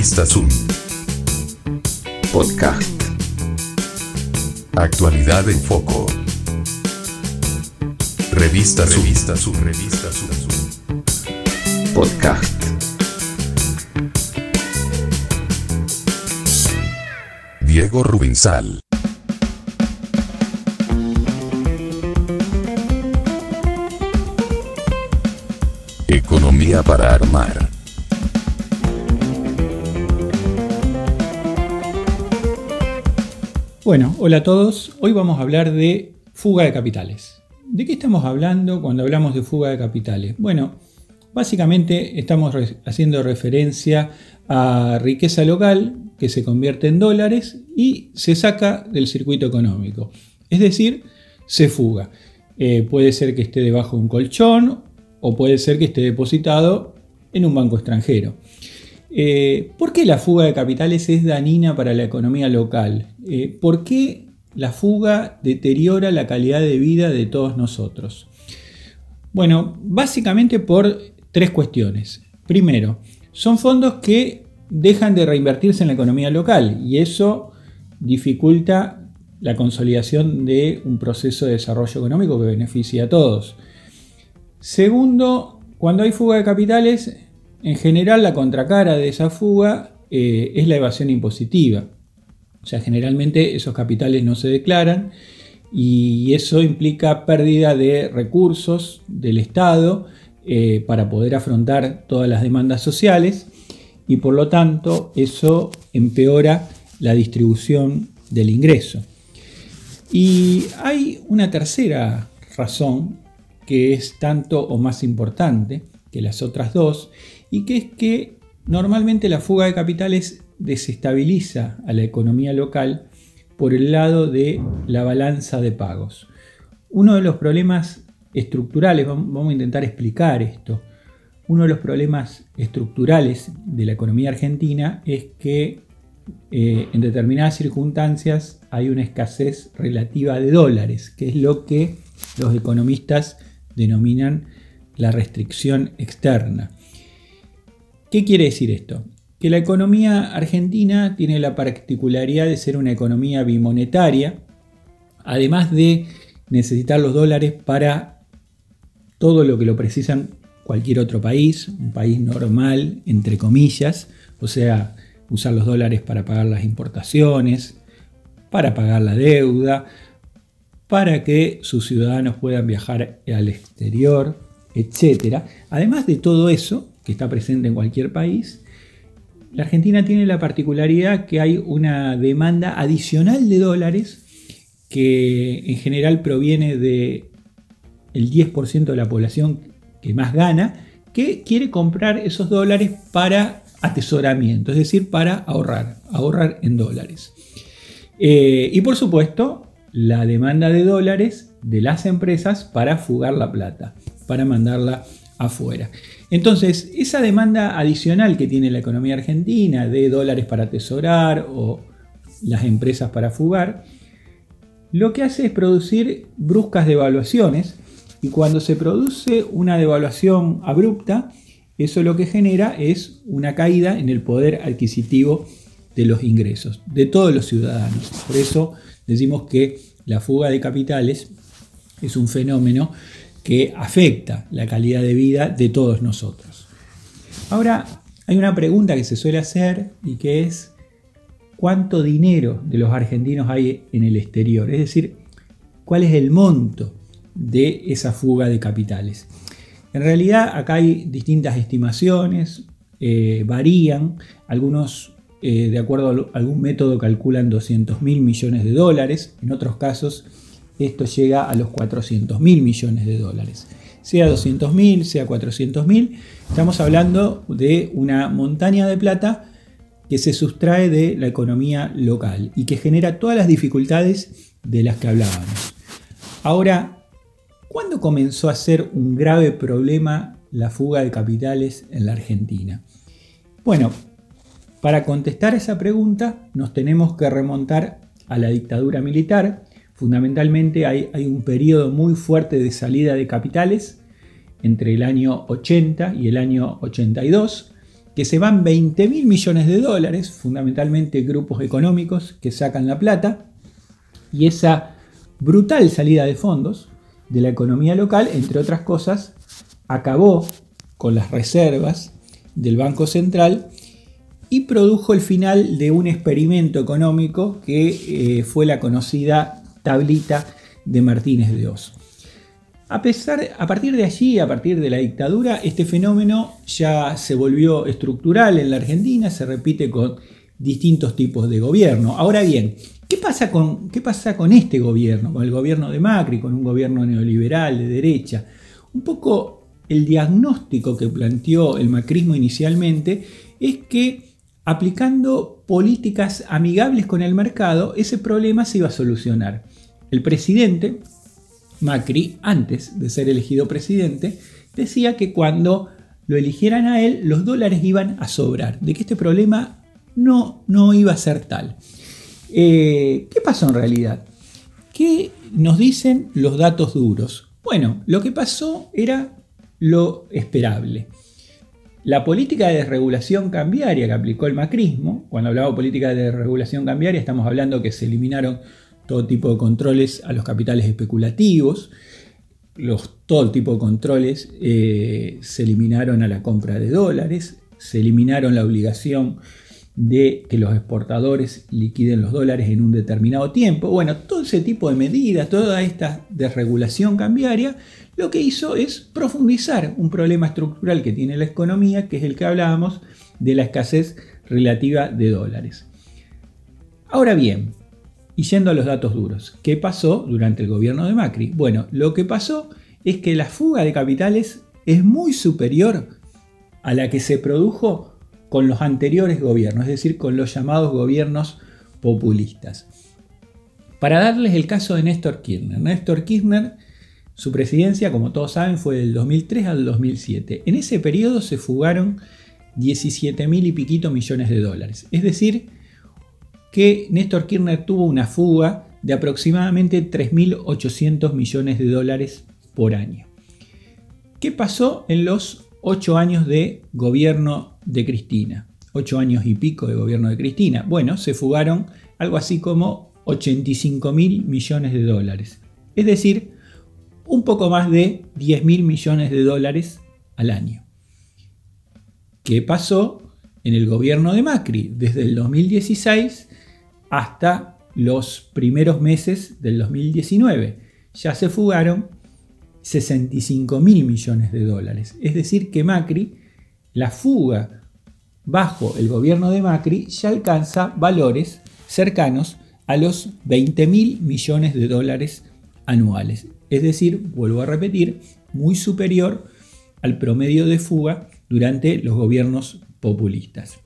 Revista Zoom. Podcast. Actualidad en foco. Revista Zoom. Revista Zoom. Revista Zoom. Podcast. Diego Rubinsal. Economía para armar. Bueno, hola a todos. Hoy vamos a hablar de fuga de capitales. ¿De qué estamos hablando cuando hablamos de fuga de capitales? Bueno, básicamente estamos haciendo referencia a riqueza local que se convierte en dólares y se saca del circuito económico. Es decir, se fuga. Eh, puede ser que esté debajo de un colchón o puede ser que esté depositado en un banco extranjero. Eh, ¿Por qué la fuga de capitales es dañina para la economía local? Eh, ¿Por qué la fuga deteriora la calidad de vida de todos nosotros? Bueno, básicamente por tres cuestiones. Primero, son fondos que dejan de reinvertirse en la economía local y eso dificulta la consolidación de un proceso de desarrollo económico que beneficia a todos. Segundo, cuando hay fuga de capitales, en general la contracara de esa fuga eh, es la evasión impositiva. O sea, generalmente esos capitales no se declaran y eso implica pérdida de recursos del Estado eh, para poder afrontar todas las demandas sociales y por lo tanto eso empeora la distribución del ingreso. Y hay una tercera razón que es tanto o más importante que las otras dos, y que es que normalmente la fuga de capitales desestabiliza a la economía local por el lado de la balanza de pagos. Uno de los problemas estructurales, vamos a intentar explicar esto, uno de los problemas estructurales de la economía argentina es que eh, en determinadas circunstancias hay una escasez relativa de dólares, que es lo que los economistas denominan la restricción externa. ¿Qué quiere decir esto? Que la economía argentina tiene la particularidad de ser una economía bimonetaria, además de necesitar los dólares para todo lo que lo precisan cualquier otro país, un país normal, entre comillas, o sea, usar los dólares para pagar las importaciones, para pagar la deuda, para que sus ciudadanos puedan viajar al exterior, etc. Además de todo eso, que está presente en cualquier país, la Argentina tiene la particularidad que hay una demanda adicional de dólares que en general proviene de el 10% de la población que más gana, que quiere comprar esos dólares para atesoramiento, es decir, para ahorrar, ahorrar en dólares. Eh, y por supuesto, la demanda de dólares de las empresas para fugar la plata, para mandarla afuera. Entonces, esa demanda adicional que tiene la economía argentina de dólares para atesorar o las empresas para fugar, lo que hace es producir bruscas devaluaciones y cuando se produce una devaluación abrupta, eso lo que genera es una caída en el poder adquisitivo de los ingresos de todos los ciudadanos. Por eso decimos que la fuga de capitales es un fenómeno que afecta la calidad de vida de todos nosotros. Ahora, hay una pregunta que se suele hacer y que es cuánto dinero de los argentinos hay en el exterior, es decir, cuál es el monto de esa fuga de capitales. En realidad acá hay distintas estimaciones, eh, varían, algunos eh, de acuerdo a algún método calculan 200 mil millones de dólares, en otros casos esto llega a los 400 mil millones de dólares. Sea 200 mil, sea 400 mil, estamos hablando de una montaña de plata que se sustrae de la economía local y que genera todas las dificultades de las que hablábamos. Ahora, ¿cuándo comenzó a ser un grave problema la fuga de capitales en la Argentina? Bueno, para contestar esa pregunta nos tenemos que remontar a la dictadura militar. Fundamentalmente hay, un periodo muy fuerte de salida de capitales entre el año 80 y el año 82, que se van 20 mil millones de dólares, fundamentalmente grupos económicos que sacan la plata, y esa brutal salida de fondos de la economía local, entre otras cosas, acabó con las reservas del Banco Central y produjo el final de un experimento económico que eh, fue la conocida tablita de Martínez de Oz. A, pesar, a partir de allí, a partir de la dictadura, este fenómeno ya se volvió estructural en la Argentina, se repite con distintos tipos de gobierno. Ahora bien, ¿qué pasa con, qué pasa con este gobierno, con el gobierno de Macri, con un gobierno neoliberal de derecha? Un poco el diagnóstico que planteó el macrismo inicialmente es que aplicando políticas amigables con el mercado, ese problema se iba a solucionar. El presidente, Macri, antes de ser elegido presidente, decía que cuando lo eligieran a él, los dólares iban a sobrar, de que este problema no, no iba a ser tal. Eh, ¿Qué pasó en realidad? ¿Qué nos dicen los datos duros? Bueno, lo que pasó era lo esperable. La política de desregulación cambiaria que aplicó el macrismo, cuando hablaba de política de desregulación cambiaria, estamos hablando que se eliminaron todo tipo de controles a los capitales especulativos, los, todo tipo de controles eh, se eliminaron a la compra de dólares, se eliminaron la obligación de que los exportadores liquiden los dólares en un determinado tiempo. Bueno, todo ese tipo de medidas, toda esta desregulación cambiaria, lo que hizo es profundizar un problema estructural que tiene la economía, que es el que hablábamos de la escasez relativa de dólares. Ahora bien, y yendo a los datos duros, ¿qué pasó durante el gobierno de Macri? Bueno, lo que pasó es que la fuga de capitales es muy superior a la que se produjo con los anteriores gobiernos, es decir, con los llamados gobiernos populistas. Para darles el caso de Néstor Kirchner. Néstor Kirchner, su presidencia, como todos saben, fue del 2003 al 2007. En ese periodo se fugaron 17 mil y piquito millones de dólares. Es decir, que Néstor Kirchner tuvo una fuga de aproximadamente 3.800 millones de dólares por año. ¿Qué pasó en los ocho años de gobierno de Cristina. Ocho años y pico de gobierno de Cristina. Bueno, se fugaron algo así como 85 mil millones de dólares. Es decir, un poco más de 10 mil millones de dólares al año. ¿Qué pasó en el gobierno de Macri desde el 2016 hasta los primeros meses del 2019? Ya se fugaron 65 mil millones de dólares. Es decir, que Macri, la fuga bajo el gobierno de Macri ya alcanza valores cercanos a los 20 mil millones de dólares anuales. Es decir, vuelvo a repetir, muy superior al promedio de fuga durante los gobiernos populistas.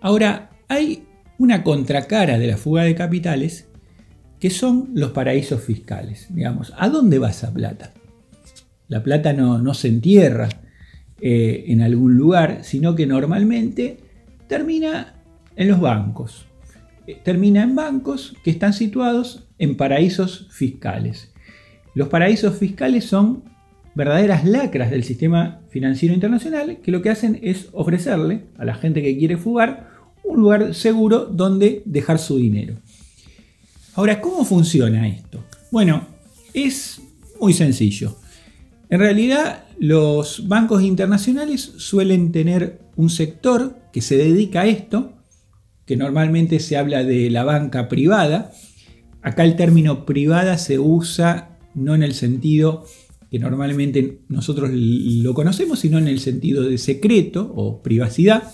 Ahora, hay una contracara de la fuga de capitales que son los paraísos fiscales. Digamos, ¿a dónde va esa plata? La plata no, se entierra eh, en algún lugar, sino que normalmente termina en los bancos. Eh, termina en bancos que están situados en paraísos fiscales. Los paraísos fiscales son verdaderas lacras del sistema financiero internacional que lo que hacen es ofrecerle a la gente que quiere fugar un lugar seguro donde dejar su dinero. Ahora, ¿cómo funciona esto? Bueno, es muy sencillo. En realidad, los bancos internacionales suelen tener un sector que se dedica a esto, que normalmente se habla de la banca privada. Acá el término privada se usa no en el sentido que normalmente nosotros lo conocemos, sino en el sentido de secreto o privacidad.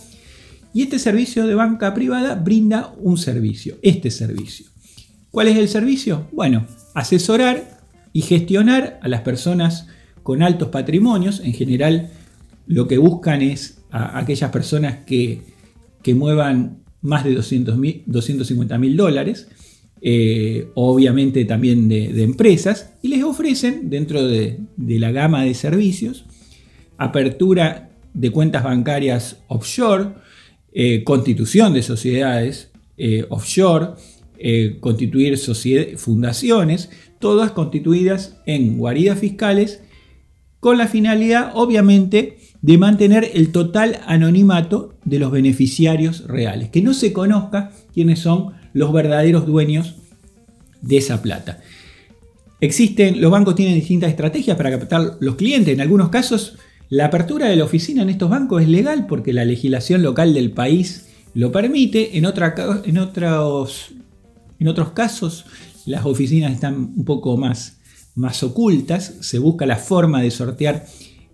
Y este servicio de banca privada brinda un servicio, este servicio. ¿Cuál es el servicio? Bueno, asesorar y gestionar a las personas con altos patrimonios. En general, lo que buscan es a aquellas personas que, muevan más de 200 250 mil dólares, eh, obviamente también de, empresas, y les ofrecen dentro de, la gama de servicios apertura de cuentas bancarias offshore, eh, constitución de sociedades eh, offshore, constituir fundaciones, todas constituidas en guaridas fiscales, con la finalidad, obviamente, de mantener el total anonimato de los beneficiarios reales, que no se conozca quiénes son los verdaderos dueños de esa plata. Existen, los bancos tienen distintas estrategias para captar los clientes. En algunos casos, la apertura de la oficina en estos bancos es legal porque la legislación local del país lo permite. En, en, otros, en otros casos, las oficinas están un poco más, más ocultas. Se busca la forma de sortear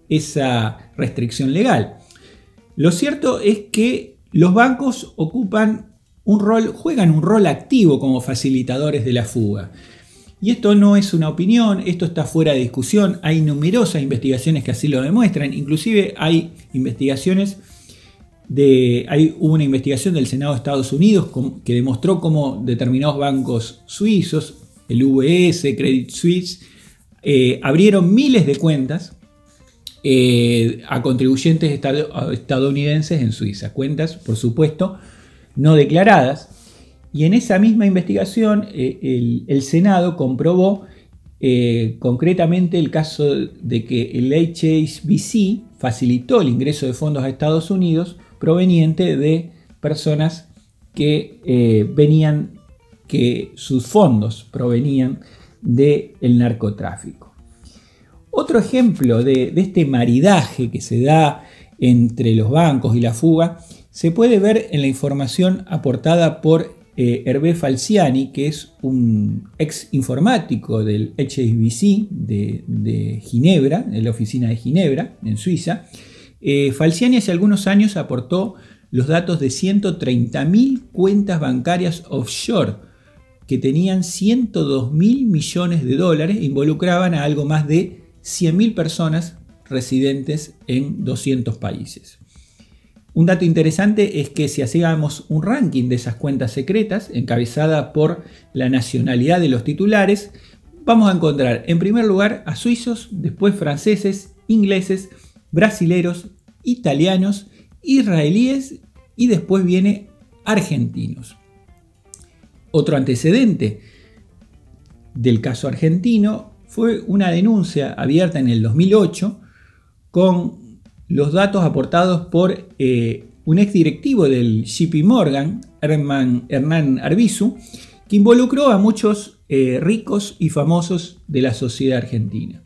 esa restricción legal. Lo cierto es que los bancos ocupan un rol, juegan un rol activo como facilitadores de la fuga. Y esto no es una opinión, esto está fuera de discusión, hay numerosas investigaciones que así lo demuestran, inclusive hay investigaciones de, hay una investigación del Senado de Estados Unidos que demostró cómo determinados bancos suizos, el UBS, Credit Suisse, eh, abrieron miles de cuentas eh, a contribuyentes estadounidenses en Suiza. Cuentas, por supuesto, no declaradas. Y en esa misma investigación eh, el, Senado comprobó eh, concretamente el caso de que el HSBC facilitó el ingreso de fondos a Estados Unidos proveniente de personas que venían, que sus fondos provenían del narcotráfico. Otro ejemplo de, este maridaje que se da entre los bancos y la fuga se puede ver en la información aportada por eh, Hervé Falciani, que es un ex informático del HSBC de, Ginebra, en la oficina de Ginebra, en Suiza. Eh, Falciani hace algunos años aportó los datos de 130.000 cuentas bancarias offshore que tenían 102 mil millones de dólares e involucraban a algo más de 100.000 personas residentes en 200 países. Un dato interesante es que si hacíamos un ranking de esas cuentas secretas, encabezada por la nacionalidad de los titulares, vamos a encontrar en primer lugar a suizos, después franceses, ingleses, brasileros, italianos, israelíes y después viene argentinos. Otro antecedente del caso argentino fue una denuncia abierta en el 2008 con los datos aportados por eh, un ex directivo del JP Morgan, Hernán Arbizu, que involucró a muchos eh, ricos y famosos de la sociedad argentina.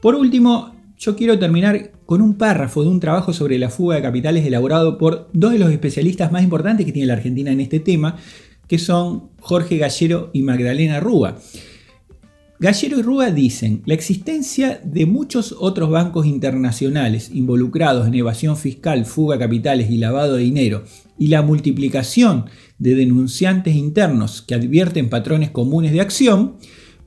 Por último, yo quiero terminar con un párrafo de un trabajo sobre la fuga de capitales elaborado por dos de los especialistas más importantes que tiene la Argentina en este tema, que son Jorge Gallero y Magdalena Rúa. Gallero y Rúa dicen, la existencia de muchos otros bancos internacionales involucrados en evasión fiscal, fuga de capitales y lavado de dinero, y la multiplicación de denunciantes internos que advierten patrones comunes de acción,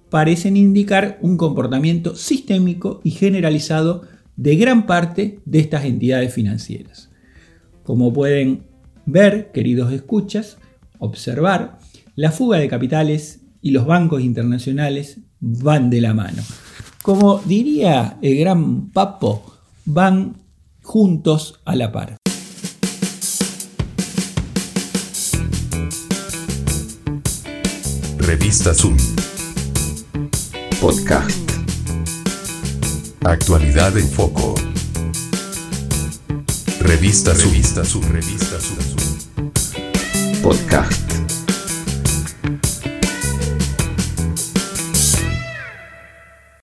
parecen indicar un comportamiento sistémico y generalizado de gran parte de estas entidades financieras. Como pueden ver, queridos escuchas, observar, la fuga de capitales y los bancos internacionales van de la mano. Como diría el gran Papo, van juntos a la par. Revista Zoom. Podcast. Actualidad en foco. Revista Revista Zoom. Revista Zoom. Podcast.